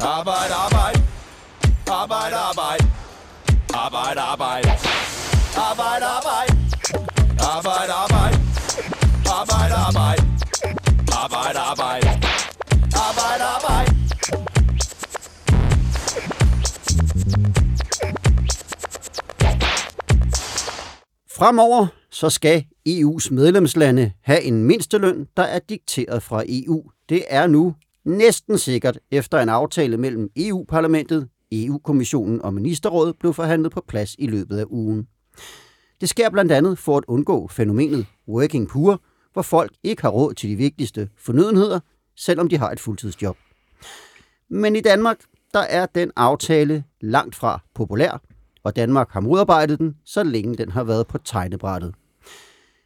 Arbejde, arbejde. Arbejde, arbejde. Arbejde, arbejde. Arbejde, arbejde. Arbejde, arbejde. Arbejde, arbejde. Arbejde, arbejde. Arbejde, arbejde. Fremover så skal EU's medlemslande have en mindsteløn, der er dikteret fra EU. Det er nu næsten sikkert efter en aftale mellem EU-parlamentet, EU-kommissionen og ministerrådet blev forhandlet på plads i løbet af ugen. Det sker blandt andet for at undgå fænomenet working poor, hvor folk ikke har råd til de vigtigste fornødenheder, selvom de har et fuldtidsjob. Men i Danmark, der er den aftale langt fra populær, og Danmark har modarbejdet den, så længe den har været på tegnebrættet.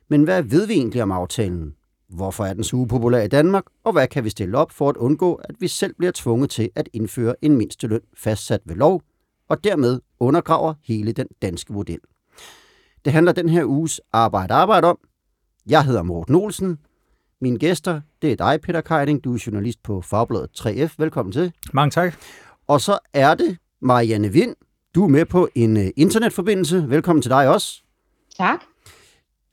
Men hvad ved vi egentlig om aftalen? Hvorfor er den så upopulær i Danmark, og hvad kan vi stille op for at undgå, at vi selv bliver tvunget til at indføre en mindsteløn fastsat ved lov, og dermed undergraver hele den danske model? Det handler den her uges Arbejde Arbejde om. Jeg hedder Morten Olsen. Mine gæster, det er dig, Peter Keiding. Du er journalist på Fagbladet 3F. Velkommen til. Mange tak. Og så er det Marianne Vind. Du er med på en uh, internetforbindelse. Velkommen til dig også. Tak.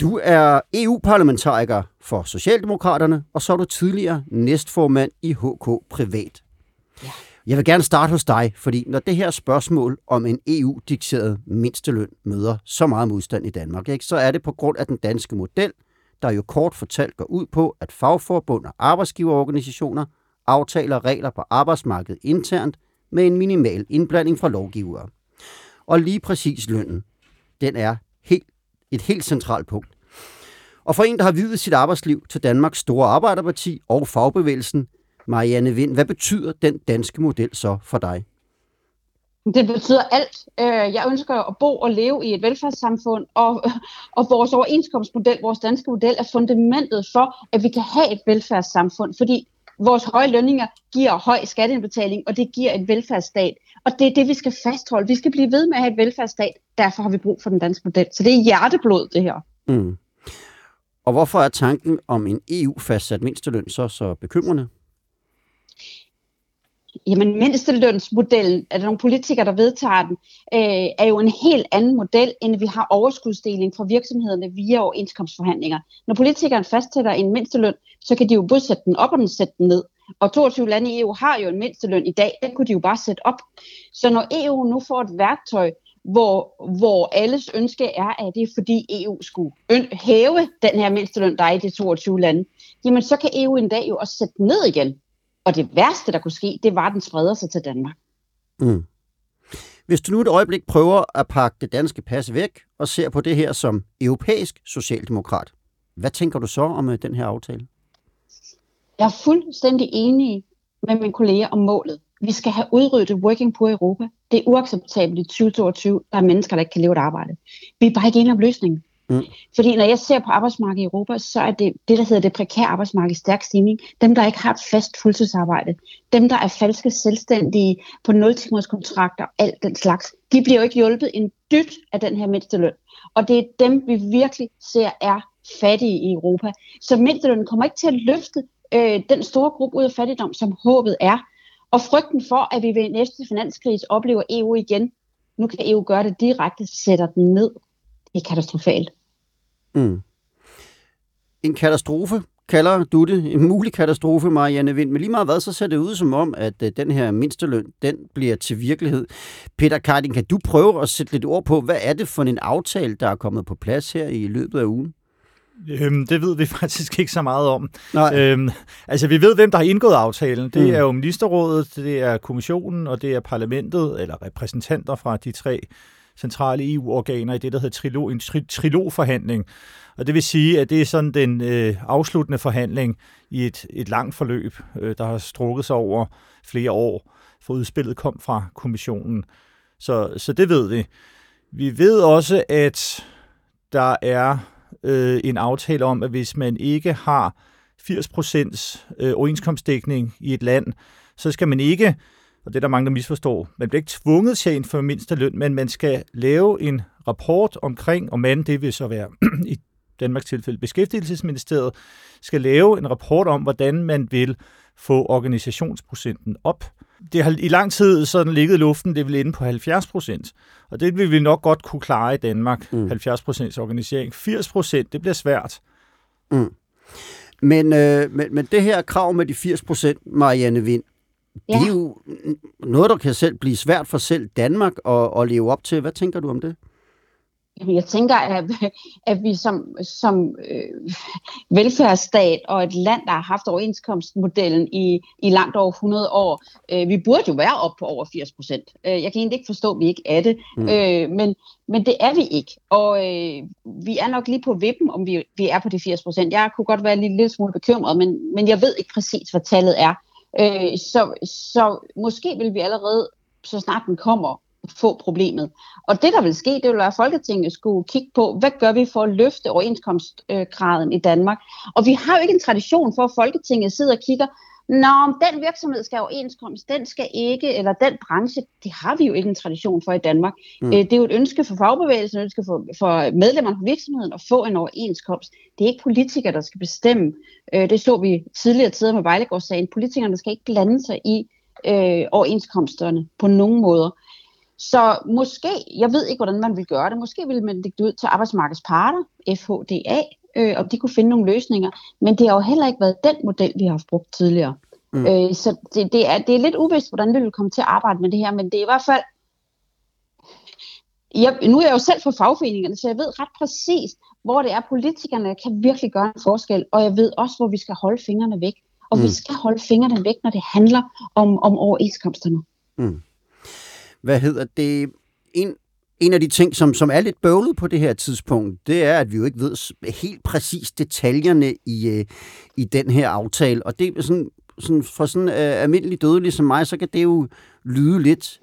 Du er EU-parlamentariker for Socialdemokraterne, og så er du tidligere næstformand i HK Privat. Ja. Jeg vil gerne starte hos dig, fordi når det her spørgsmål om en EU-dikteret mindsteløn møder så meget modstand i Danmark, ikke, så er det på grund af den danske model, der jo kort fortalt går ud på, at fagforbund og arbejdsgiverorganisationer aftaler regler på arbejdsmarkedet internt med en minimal indblanding fra lovgivere. Og lige præcis lønnen, den er helt, et helt centralt punkt. Og for en, der har videt sit arbejdsliv til Danmarks store arbejderparti og fagbevægelsen, Marianne Vind, hvad betyder den danske model så for dig? Det betyder alt. Øh, jeg ønsker at bo og leve i et velfærdssamfund, og, og vores overenskomstmodel, vores danske model, er fundamentet for, at vi kan have et velfærdssamfund, fordi vores høje lønninger giver høj skatteindbetaling, og det giver et velfærdsstat. Og det er det, vi skal fastholde. Vi skal blive ved med at have et velfærdsstat. Derfor har vi brug for den danske model. Så det er hjerteblod, det her. Mm. Og hvorfor er tanken om en EU-fastsat mindsteløn så så bekymrende? Jamen, mindstelønsmodellen, er der nogle politikere, der vedtager den, øh, er jo en helt anden model, end vi har overskudsdeling fra virksomhederne via overenskomstforhandlinger. Når politikeren fastsætter en mindsteløn, så kan de jo både sætte den op og den sætte den ned. Og 22 lande i EU har jo en mindsteløn i dag, den kunne de jo bare sætte op. Så når EU nu får et værktøj, hvor, hvor alles ønske er, at det er fordi EU skulle hæve den her mindsteløn, der er i de 22 lande, jamen så kan EU en dag jo også sætte ned igen. Og det værste, der kunne ske, det var, at den spreder sig til Danmark. Mm. Hvis du nu et øjeblik prøver at pakke det danske pas væk og ser på det her som europæisk socialdemokrat, hvad tænker du så om øh, den her aftale? Jeg er fuldstændig enig med mine kolleger om målet. Vi skal have udryddet working poor i Europa. Det er uacceptabelt i 2022, der er mennesker, der ikke kan leve et arbejde. Vi er bare ikke enige om løsningen. Mm. Fordi når jeg ser på arbejdsmarkedet i Europa, så er det det, der hedder det prekære arbejdsmarked stærk stigning. Dem, der ikke har et fast fuldtidsarbejde, dem, der er falske selvstændige på 0 timers kontrakter, alt den slags, de bliver jo ikke hjulpet en dyt af den her mindsteløn. Og det er dem, vi virkelig ser er fattige i Europa. Så mindstelønnen kommer ikke til at løfte øh, den store gruppe ud af fattigdom, som håbet er. Og frygten for, at vi ved næste finanskrise oplever EU igen, nu kan EU gøre det direkte, sætter den ned. Det er katastrofalt. Mm. En katastrofe, kalder du det. En mulig katastrofe, Marianne Vind. Men lige meget hvad, så ser det ud som om, at øh, den her mindsteløn, den bliver til virkelighed. Peter Karding, kan du prøve at sætte lidt ord på, hvad er det for en aftale, der er kommet på plads her i løbet af ugen? Øhm, det ved vi faktisk ikke så meget om. Nej. Øhm, altså, vi ved, hvem der har indgået aftalen. Det Mm. er jo ministerrådet, det er kommissionen, og det er parlamentet, eller repræsentanter fra de tre centrale EU-organer i det, der hedder trilog, en tri- trilogforhandling. Og det vil sige, at det er sådan den øh, afsluttende forhandling i et, et langt forløb, øh, der har strukket sig over flere år, for udspillet kom fra kommissionen. Så, så det ved vi. Vi ved også, at der er øh, en aftale om, at hvis man ikke har 80% øh, overenskomstdækning i et land, så skal man ikke, og det er der mange, der misforstår, man bliver ikke tvunget til at indføre mindste løn, men man skal lave en rapport omkring, og man, det vil så være i Danmarks tilfælde Beskæftigelsesministeriet, skal lave en rapport om, hvordan man vil få organisationsprocenten op. Det har i lang tid sådan ligget i luften, det vil inde på 70 procent. Og det vil vi nok godt kunne klare i Danmark, mm. 70 procents organisering. 80 procent, det bliver svært. Mm. Men, øh, men, men det her krav med de 80 procent, Marianne Vind, ja. det er jo noget, der kan selv blive svært for selv Danmark at, at leve op til. Hvad tænker du om det? Jeg tænker, at, at vi som, som øh, velfærdsstat og et land, der har haft overenskomstmodellen i, i langt over 100 år, øh, vi burde jo være op på over 80 procent. Øh, jeg kan egentlig ikke forstå, at vi ikke er det, mm. øh, men, men det er vi ikke. Og øh, vi er nok lige på vippen, om vi, vi er på de 80 procent. Jeg kunne godt være lidt, lidt smule bekymret, men, men jeg ved ikke præcis, hvad tallet er. Øh, så, så måske vil vi allerede, så snart den kommer, få problemet. Og det, der vil ske, det vil være, at Folketinget skulle kigge på, hvad gør vi for at løfte overenskomstgraden i Danmark. Og vi har jo ikke en tradition for, at Folketinget sidder og kigger, Nå, den virksomhed skal overenskomst, den skal ikke, eller den branche, det har vi jo ikke en tradition for i Danmark. Mm. Øh, det er jo et ønske for fagbevægelsen, et ønske for, for medlemmerne på virksomheden at få en overenskomst. Det er ikke politikere, der skal bestemme. Øh, det så vi tidligere tider med Vejlegårdssagen. Politikerne skal ikke blande sig i øh, overenskomsterne på nogen måder. Så måske, jeg ved ikke, hvordan man vil gøre det, måske vil man lægge det ud til arbejdsmarkedets parter, FHDA, øh, om de kunne finde nogle løsninger. Men det har jo heller ikke været den model, vi har haft brugt tidligere. Mm. Øh, så det, det, er, det er lidt uvist, hvordan vi vil komme til at arbejde med det her, men det er i hvert fald... Jeg, nu er jeg jo selv fra fagforeningerne, så jeg ved ret præcis, hvor det er, politikerne kan virkelig gøre en forskel, og jeg ved også, hvor vi skal holde fingrene væk. Og mm. vi skal holde fingrene væk, når det handler om, om overenskomsterne. Mm hvad hedder det, en, en af de ting, som, som er lidt bøvlet på det her tidspunkt, det er, at vi jo ikke ved helt præcis detaljerne i, øh, i den her aftale. Og det er sådan, sådan for sådan øh, uh, almindelig dødelig som mig, så kan det jo lyde lidt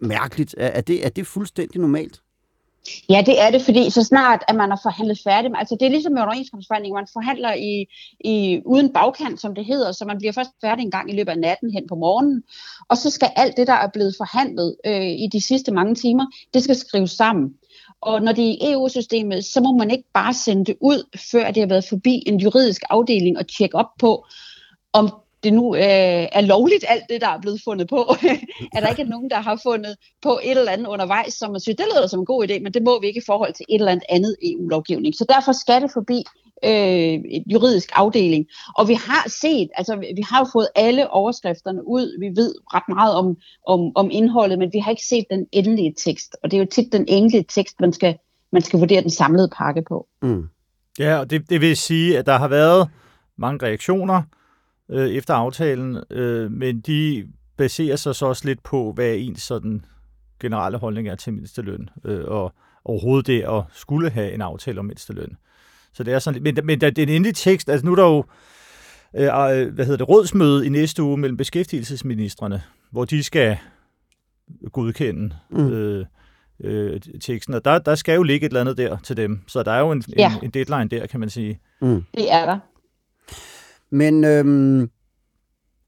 mærkeligt. Er, er, det, er det fuldstændig normalt? Ja, det er det, fordi så snart at man har forhandlet færdigt, altså det er ligesom med overenskomstforhandling, man forhandler i, i, uden bagkant, som det hedder, så man bliver først færdig en gang i løbet af natten hen på morgenen, og så skal alt det, der er blevet forhandlet øh, i de sidste mange timer, det skal skrives sammen. Og når det er i EU-systemet, så må man ikke bare sende det ud, før det har været forbi en juridisk afdeling og tjekke op på, om det nu øh, er lovligt, alt det, der er blevet fundet på. at der ikke er nogen, der har fundet på et eller andet undervejs, som man synes, det lyder som en god idé, men det må vi ikke i forhold til et eller andet EU-lovgivning. Så derfor skal det forbi øh, et juridisk afdeling. Og vi har set, altså vi har jo fået alle overskrifterne ud, vi ved ret meget om, om, om indholdet, men vi har ikke set den endelige tekst. Og det er jo tit den endelige tekst, man skal, man skal vurdere den samlede pakke på. Mm. Ja, og det, det vil sige, at der har været mange reaktioner, øh, efter aftalen, øh, men de baserer sig så også lidt på, hvad ens sådan generelle holdning er til mindsteløn, øh, og overhovedet det at skulle have en aftale om mindsteløn. Så det er sådan men, men der, det er en endelig tekst, altså nu er der jo øh, hvad hedder det, rådsmøde i næste uge mellem beskæftigelsesministerne, hvor de skal godkende mm. øh, øh, teksten, og der, der skal jo ligge et eller andet der til dem, så der er jo en, ja. en, en deadline der, kan man sige. Mm. Det er der. Men øhm,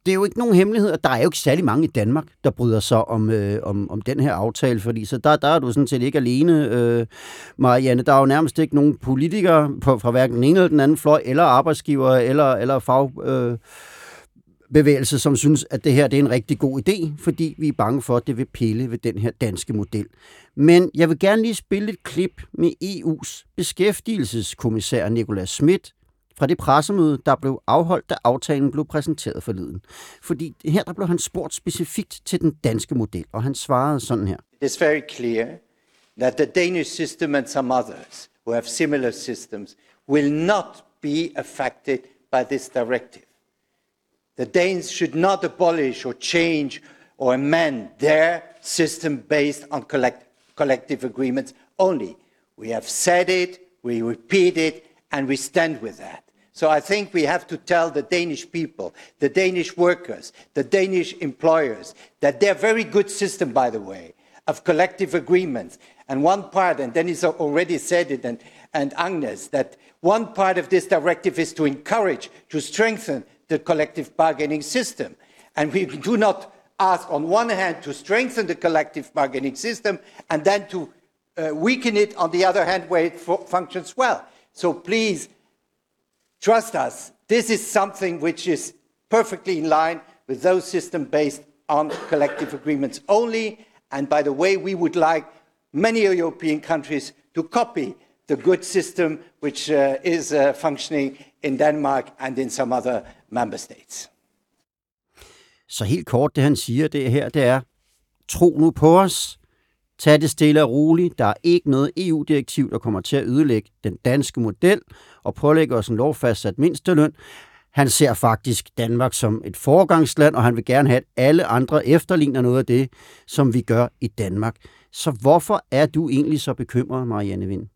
det er jo ikke nogen hemmelighed, at der er jo ikke særlig mange i Danmark, der bryder sig om, øh, om, om den her aftale, fordi så der, der er du sådan set ikke alene, øh, Marianne. Der er jo nærmest ikke nogen politikere på, fra hverken den ene eller den anden fløj, eller arbejdsgivere, eller, eller fag... Øh, bevægelse, som synes, at det her det er en rigtig god idé, fordi vi er bange for, at det vil pille ved den her danske model. Men jeg vil gerne lige spille et klip med EU's beskæftigelseskommissær Nicolas Schmidt, fra det pressemøde, der blev afholdt, da aftalen blev præsenteret forleden. Fordi her der blev han spurgt specifikt til den danske model, og han svarede sådan her. It is very clear that the Danish system and some others who have similar systems will not be affected by this directive. The Danes should not abolish or change or amend their system based on collect collective agreements only. We have said it, we repeat it, and we stand with that. So I think we have to tell the Danish people, the Danish workers, the Danish employers that they're a very good system, by the way, of collective agreements. And one part, and Dennis already said it, and, and Agnes, that one part of this directive is to encourage, to strengthen the collective bargaining system. And we do not ask, on one hand, to strengthen the collective bargaining system and then to uh, weaken it on the other hand where it functions well. So please, Trust us, this is something which is perfectly in line with those systems based on collective agreements only. And by the way, we would like many European countries to copy the good system which uh, is uh, functioning in Denmark and in some other member states. Så helt kort, det han siger det her, det er, tro nu på os, tag det stille og roligt, der er ikke noget EU-direktiv, der kommer til at ødelægge den danske model og pålægge os en lovfastsat mindsteløn. Han ser faktisk Danmark som et foregangsland, og han vil gerne have, at alle andre efterligner noget af det, som vi gør i Danmark. Så hvorfor er du egentlig så bekymret, Marianne Vind?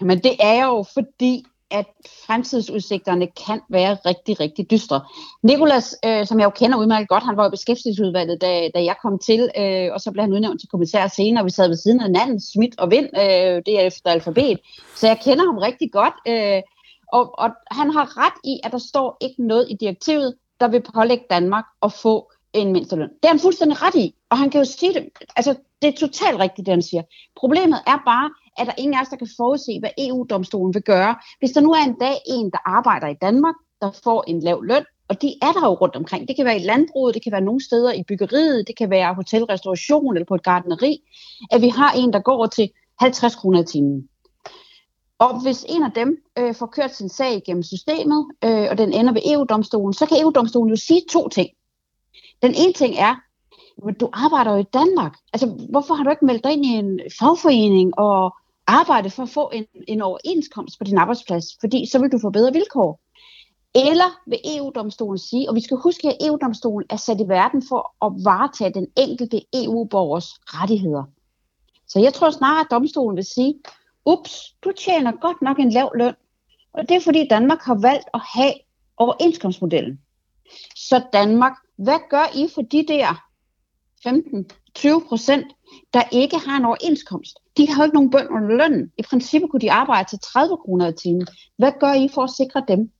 Men det er jo fordi, at fremtidsudsigterne kan være rigtig, rigtig dystre. Nikolas, øh, som jeg jo kender udmærket godt, han var jo i beskæftigelsesudvalget, da, da jeg kom til, øh, og så blev han udnævnt til kommissær senere, og vi sad ved siden af hinanden, Schmidt og Vind, øh, det er efter alfabet. Så jeg kender ham rigtig godt, øh, og, og han har ret i, at der står ikke noget i direktivet, der vil pålægge Danmark at få en mindsteløn. Det er han fuldstændig ret i, og han kan jo sige det, altså det er totalt rigtigt, det han siger. Problemet er bare, er der ingen af os, der kan forudse, hvad EU-domstolen vil gøre. Hvis der nu er en dag en, der arbejder i Danmark, der får en lav løn, og de er der jo rundt omkring. Det kan være i landbruget, det kan være nogle steder i byggeriet, det kan være hotelrestauration eller på et gardneri, at vi har en, der går til 50 kroner i timen. Og hvis en af dem øh, får kørt sin sag igennem systemet, øh, og den ender ved EU-domstolen, så kan EU-domstolen jo sige to ting. Den ene ting er, at du arbejder jo i Danmark. Altså, hvorfor har du ikke meldt dig ind i en fagforening og arbejde for at få en, en overenskomst på din arbejdsplads? Fordi så vil du få bedre vilkår. Eller vil EU-domstolen sige, og vi skal huske, at EU-domstolen er sat i verden for at varetage den enkelte EU-borgers rettigheder. Så jeg tror snarere, at domstolen vil sige, ups, du tjener godt nok en lav løn. Og det er fordi Danmark har valgt at have overenskomstmodellen. Så Danmark, hvad gør I for de der 15-20 procent, der ikke har en overenskomst? De har jo ikke nogen bøn under lønnen. I princippet kunne de arbejde til 30 kroner i timen. Hvad gør I for at sikre dem?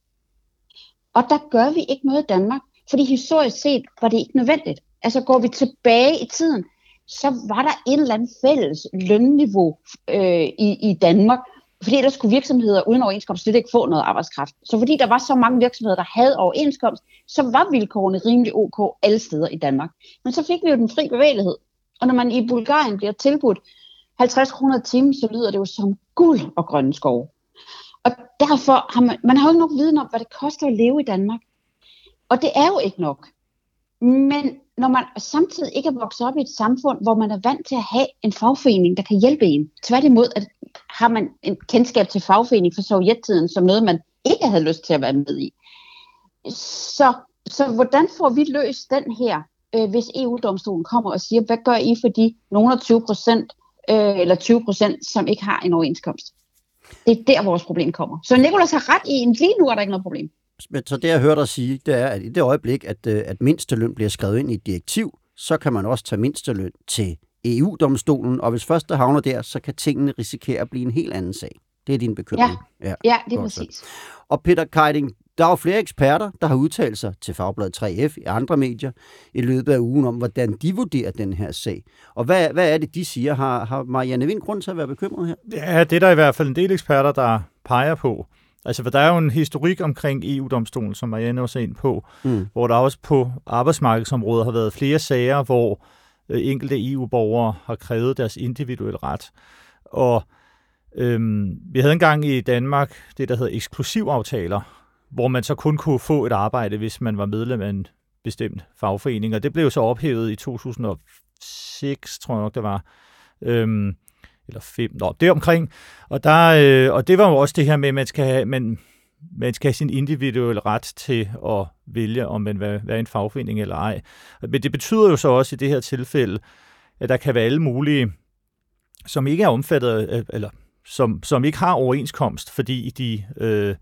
Og der gør vi ikke noget i Danmark, fordi historisk set var det ikke nødvendigt. Altså går vi tilbage i tiden, så var der et eller andet fælles lønniveau øh, i, i Danmark, fordi ellers skulle virksomheder uden overenskomst slet ikke få noget arbejdskraft. Så fordi der var så mange virksomheder, der havde overenskomst, så var vilkårene rimelig ok alle steder i Danmark. Men så fik vi jo den fri bevægelighed. Og når man i Bulgarien bliver tilbudt 50 kroner timen, så lyder det jo som guld og grønne skove. Og derfor har man, man har jo ikke nok viden om, hvad det koster at leve i Danmark. Og det er jo ikke nok. Men når man samtidig ikke er vokset op i et samfund, hvor man er vant til at have en fagforening, der kan hjælpe en. Tværtimod at har man en kendskab til fagforening fra sovjettiden som noget, man ikke havde lyst til at være med i. Så, så hvordan får vi løst den her, øh, hvis EU-domstolen kommer og siger, hvad gør I for de nogle 20 procent, øh, eller 20 procent, som ikke har en overenskomst? Det er der, vores problem kommer. Så Nikolas har ret i, at lige nu er der ikke noget problem. Så det, jeg hørte dig sige, det er, at i det øjeblik, at, øh, at mindsteløn bliver skrevet ind i et direktiv, så kan man også tage mindsteløn til EU-domstolen, og hvis først der havner der, så kan tingene risikere at blive en helt anden sag. Det er din bekymring. Ja, ja, ja det er præcis. Og Peter Keiding, der er jo flere eksperter, der har udtalt sig til Fagbladet 3F i andre medier i løbet af ugen om, hvordan de vurderer den her sag. Og hvad, hvad er det, de siger? Har, har Marianne Vind grund til at være bekymret her? Ja, det er der i hvert fald en del eksperter, der peger på. Altså, for der er jo en historik omkring EU-domstolen, som Marianne også er ind på, mm. hvor der også på arbejdsmarkedsområdet har været flere sager, hvor øh, enkelte EU-borgere har krævet deres individuelle ret. Og øhm, vi havde engang i Danmark det, der hedder eksklusivaftaler, hvor man så kun kunne få et arbejde, hvis man var medlem af en bestemt fagforening, og det blev så ophævet i 2006, tror jeg nok, det var. Øhm, eller fem, nå, det omkring. Og, der, øh, og det var jo også det her med, at man skal have, man, man skal have sin individuelle ret til at vælge, om man vil være en fagforening eller ej. Men det betyder jo så også i det her tilfælde, at der kan være alle mulige, som ikke er omfattet, eller som, som ikke har overenskomst, fordi de øh,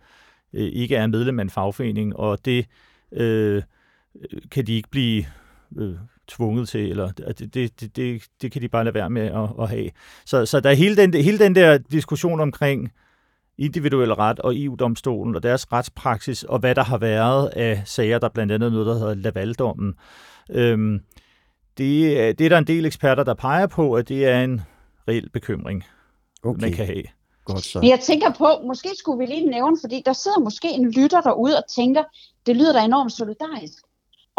øh, ikke er medlem af en fagforening, og det øh, øh kan de ikke blive øh, tvunget til, eller det, det, det, det kan de bare lade være med at, at have. Så, så der er hele den, hele den der diskussion omkring individuel ret og EU-domstolen og deres retspraksis, og hvad der har været af sager, der blandt andet noget, der hedder Lavaldommen. Øhm, det, det er der en del eksperter, der peger på, at det er en reel bekymring, okay. man kan have. Godt så. Jeg tænker på, måske skulle vi lige nævne, fordi der sidder måske en lytter derude og tænker, det lyder da enormt solidarisk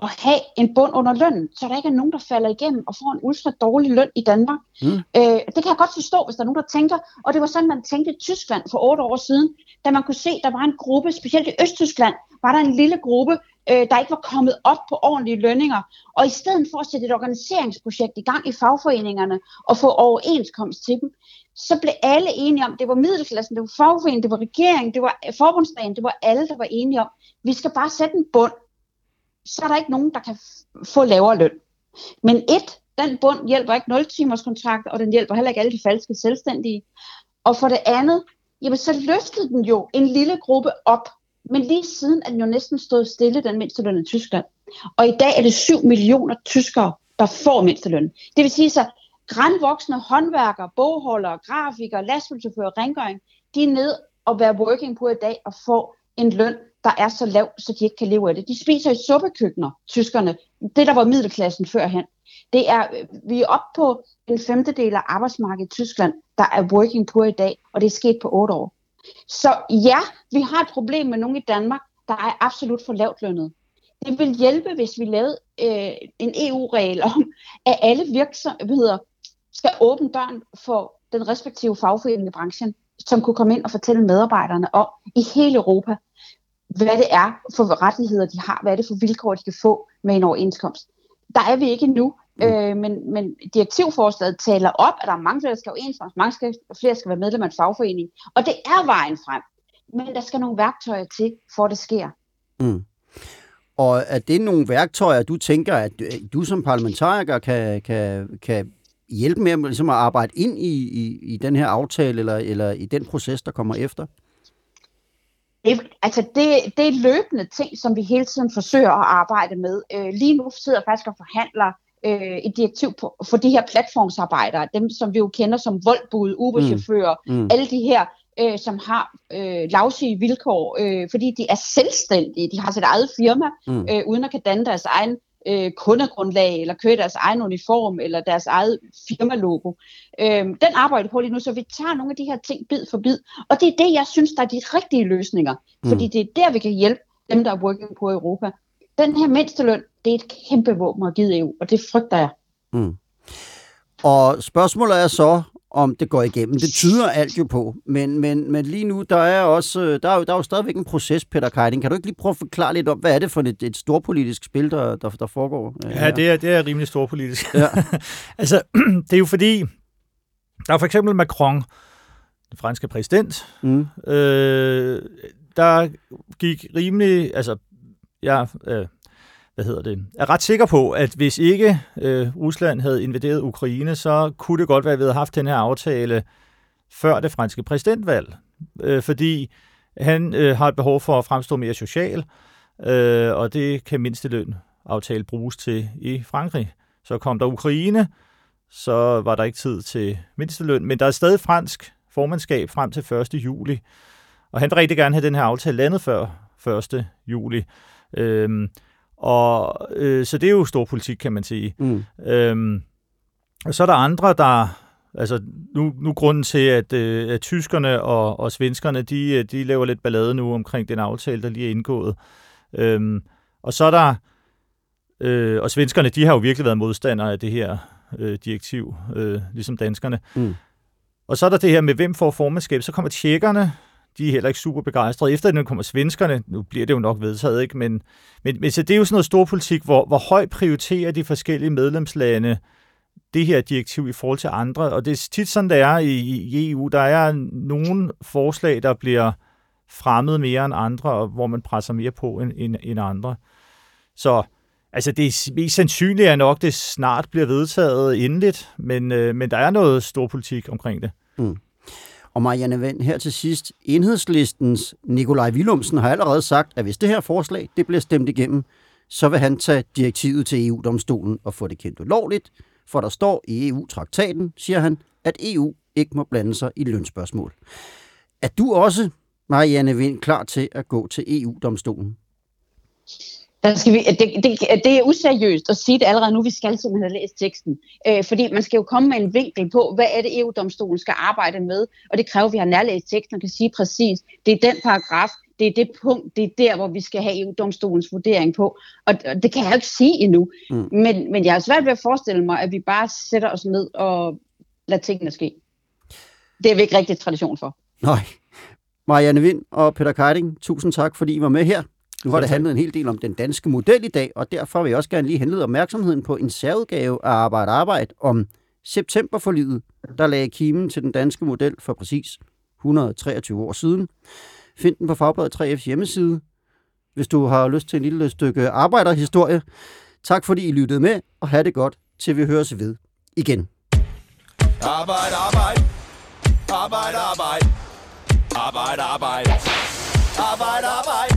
at have en bund under lønnen, så der ikke er nogen, der falder igennem og får en ultra dårlig løn i Danmark. Mm. Øh, det kan jeg godt forstå, hvis der er nogen, der tænker, og det var sådan, man tænkte i Tyskland for otte år siden, da man kunne se, der var en gruppe, specielt i Østtyskland, var der en lille gruppe, øh, der ikke var kommet op på ordentlige lønninger. Og i stedet for at sætte et organiseringsprojekt i gang i fagforeningerne og få overenskomst til dem, så blev alle enige om, det var middelklassen, det var fagforeningen, det var regeringen, det var forbundsdagen, det var alle, der var enige om, vi skal bare sætte en bund, så er der ikke nogen, der kan få lavere løn. Men et, den bund hjælper ikke 0 timers kontrakt, og den hjælper heller ikke alle de falske selvstændige. Og for det andet, jamen så løftede den jo en lille gruppe op, men lige siden er den jo næsten stået stille, den mindsteløn i Tyskland. Og i dag er det 7 millioner tyskere, der får mindsteløn. Det vil sige så, grænvoksne håndværkere, bogholdere, grafikere, lastbilchauffører, rengøring, de er ned og være working på i dag og få en løn, der er så lav, så de ikke kan leve af det. De spiser i suppekøkkener, tyskerne. Det, der var middelklassen førhen. Det er, øh, vi er oppe på en femtedel af arbejdsmarkedet i Tyskland, der er working poor i dag, og det er sket på otte år. Så ja, vi har et problem med nogen i Danmark, der er absolut for lavt lønnet. Det vil hjælpe, hvis vi lavede øh, en EU-regel om, at alle virksomheder skal åbne døren for den respektive fagforening i branchen, som kunne komme ind og fortælle medarbejderne om i hele Europa, hvad det er for rettigheder, de har, hvad er det for vilkår, de kan få med en overenskomst. Der er vi ikke endnu, mm. øh, men, men direktivforslaget taler op, at der er mange flere, der skal overenskomst, mange skal, flere skal være medlem af en fagforening, og det er vejen frem. Men der skal nogle værktøjer til, for det sker. Mm. Og er det nogle værktøjer, du tænker, at du som parlamentariker kan, kan, kan hjælpe med ligesom at arbejde ind i, i, i den her aftale, eller, eller i den proces, der kommer efter? Det, altså det, det er løbende ting, som vi hele tiden forsøger at arbejde med. Øh, lige nu sidder jeg faktisk og forhandler øh, et direktiv på, for de her platformsarbejdere, dem som vi jo kender som voldbud, Uber-chauffører, mm. mm. alle de her, øh, som har øh, lavsige vilkår, øh, fordi de er selvstændige, de har sit eget firma, mm. øh, uden at kan danne deres egen øh, kundegrundlag, eller køre deres egen uniform, eller deres eget firmalogo. Øh, den arbejder på lige nu, så vi tager nogle af de her ting bid for bid. Og det er det, jeg synes, der er de rigtige løsninger. Mm. Fordi det er der, vi kan hjælpe dem, der er working på Europa. Den her mindsteløn, det er et kæmpe våben at give EU, og det frygter jeg. Mm. Og spørgsmålet er så, om det går igennem. Det tyder alt jo på, men, men, men lige nu, der er, også, der, er jo, der er jo stadigvæk en proces, Peter Keiding. Kan du ikke lige prøve at forklare lidt om, hvad er det for et, et storpolitisk spil, der, der, der foregår? Ja, det er, det er rimelig storpolitisk. Ja. altså, det er jo fordi, der er for eksempel Macron, den franske præsident, mm. øh, der gik rimelig, altså, ja, øh, hvad hedder det, er ret sikker på, at hvis ikke øh, Rusland havde invaderet Ukraine, så kunne det godt være, at vi havde haft den her aftale før det franske præsidentvalg. Øh, fordi han øh, har et behov for at fremstå mere social, øh, og det kan mindsteløn aftale bruges til i Frankrig. Så kom der Ukraine, så var der ikke tid til mindsteløn, men der er stadig fransk formandskab frem til 1. juli, og han vil rigtig gerne have den her aftale landet før 1. juli. Øh, og øh, så det er jo stor politik, kan man sige. Mm. Øhm, og så er der andre, der... Altså, nu, nu grunden til, at, øh, at tyskerne og, og svenskerne, de, øh, de laver lidt ballade nu omkring den aftale, der lige er indgået. Øhm, og så er der... Øh, og svenskerne, de har jo virkelig været modstandere af det her øh, direktiv, øh, ligesom danskerne. Mm. Og så er der det her med, hvem får formandskab. Så kommer tjekkerne, de er heller ikke super begejstrede. Efter den kommer svenskerne, nu bliver det jo nok vedtaget, ikke? Men, men, men så det er jo sådan noget stor politik, hvor, hvor højt prioriterer de forskellige medlemslande det her direktiv i forhold til andre. Og det er tit sådan, der er i, i EU. Der er nogle forslag, der bliver fremmet mere end andre, og hvor man presser mere på end, end, end andre. Så altså det mest sandsynlige er nok, at det snart bliver vedtaget endeligt, men, øh, men der er noget storpolitik omkring det. Mm. Og Marianne Vend, her til sidst, enhedslistens Nikolaj Willumsen har allerede sagt, at hvis det her forslag det bliver stemt igennem, så vil han tage direktivet til EU-domstolen og få det kendt ulovligt, for der står i EU-traktaten, siger han, at EU ikke må blande sig i lønspørgsmål. Er du også, Marianne Vind, klar til at gå til EU-domstolen? Der skal vi, det, det, det er useriøst at sige det allerede nu, vi skal simpelthen have læst teksten. Øh, fordi man skal jo komme med en vinkel på, hvad er det EU-domstolen skal arbejde med, og det kræver, at vi har nærlæst teksten og kan sige præcis, det er den paragraf, det er det punkt, det er der, hvor vi skal have EU-domstolens vurdering på. Og, det kan jeg jo ikke sige endnu. Mm. Men, men jeg har svært ved at forestille mig, at vi bare sætter os ned og lader tingene ske. Det er vi ikke rigtig tradition for. Nej. Marianne Vind og Peter Keiding, tusind tak, fordi I var med her. Nu har det handlet en hel del om den danske model i dag, og derfor vil jeg også gerne lige henlede opmærksomheden på en særudgave af Arbejde Arbejde om septemberforlidet, der lagde kimen til den danske model for præcis 123 år siden. Find den på Fagbladet 3F's hjemmeside, hvis du har lyst til en lille stykke arbejderhistorie. Tak fordi I lyttede med, og have det godt, til vi høres ved igen. Arbejde, arbejde. Arbejde, arbejde. Arbejde, arbejde. Arbejde, arbejde.